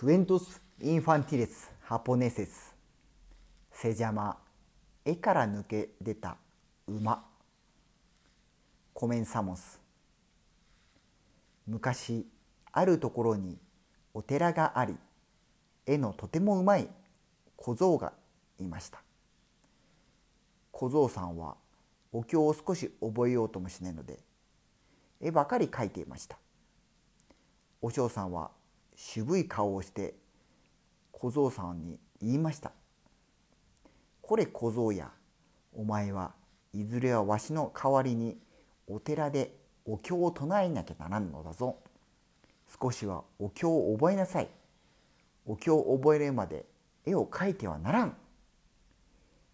クエントス・インファンティレス・ハポネセスセジャマ絵から抜け出た馬コメンサモス昔あるところにお寺があり絵のとてもうまい小僧がいました小僧さんはお経を少し覚えようともしないので絵ばかり描いていましたお嬢さんは渋い顔をして小僧さんに言いました「これ小僧やお前はいずれはわしの代わりにお寺でお経を唱えなきゃならんのだぞ。少しはお経を覚えなさい。お経を覚えるまで絵を描いてはならん」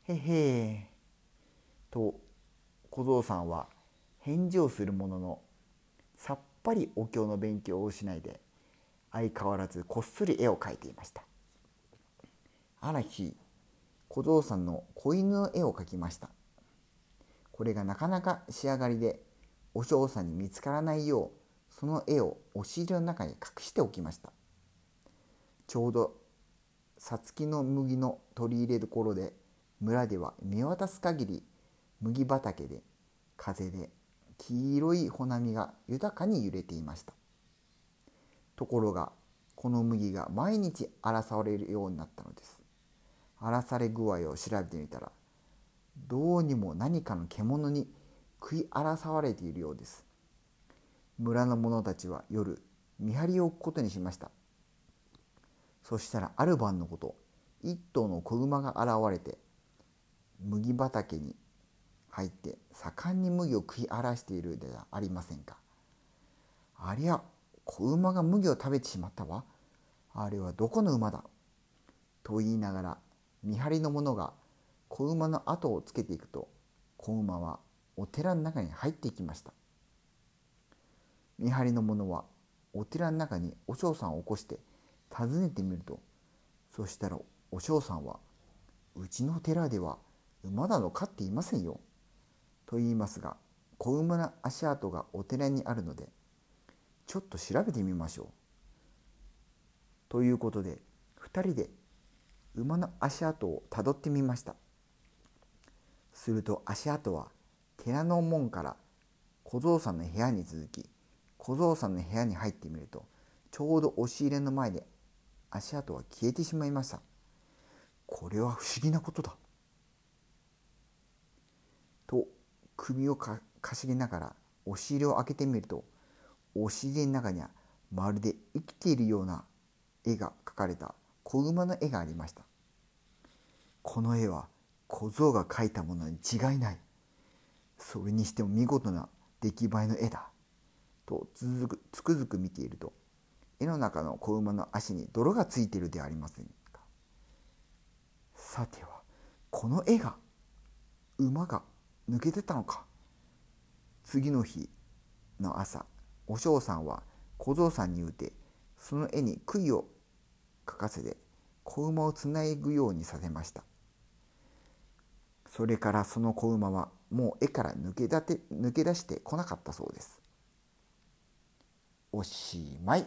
へへ。と小僧さんは返事をするもののさっぱりお経の勉強をしないで相変わらずこっそり絵を描いていました。ある日小僧さんの子犬の絵を描きました。これがなかなか仕上がりでお嬢さんに見つからないようその絵を押し入れの中に隠しておきました。ちょうどさつきの麦の取り入れどころで村では見渡す限り麦畑で風で黄色い穂波が豊かに揺れていました。ところがこの麦が毎日荒らされるようになったのです。荒らされ具合を調べてみたらどうにも何かの獣に食い荒らされているようです。村の者たちは夜見張りを置くことにしました。そしたらある晩のこと一頭の子馬が現れて麦畑に入って盛んに麦を食い荒らしているではありませんか。ありゃ子馬が麦を食べてしまったわ。あれはどこの馬だ？と言いながら見張りの者が子馬の後をつけていくと子馬はお寺の中に入っていきました。見張りの者はお寺の中にお嬢さんを起こして訪ねてみるとそしたらお嬢さんは「うちの寺では馬など飼っていませんよ」と言いますが子馬の足跡がお寺にあるのでちょっと調べてみましょう。ということで2人で馬の足跡をたどってみました。すると足跡は寺の門から小僧さんの部屋に続き小僧さんの部屋に入ってみるとちょうど押し入れの前で足跡は消えてしまいました。これは不思議なことだ。と首をかしげながら押し入れを開けてみると押し入れの中にはまるで生きているような絵が描かれた子馬の絵がありました。この絵は小僧が描いたものに違いない。それにしても見事な出来栄えの絵だ。とつくつくづく見ていると絵の中の子馬の足に泥がついているではありませんか。さてはこの絵が馬が抜けてたのか。次の日の朝お嬢さんは小僧さんに言うてその絵に杭を書かせて子馬をつないぐようにさせました。それからその子馬はもう絵から抜けて抜け出してこなかったそうです。おしまい。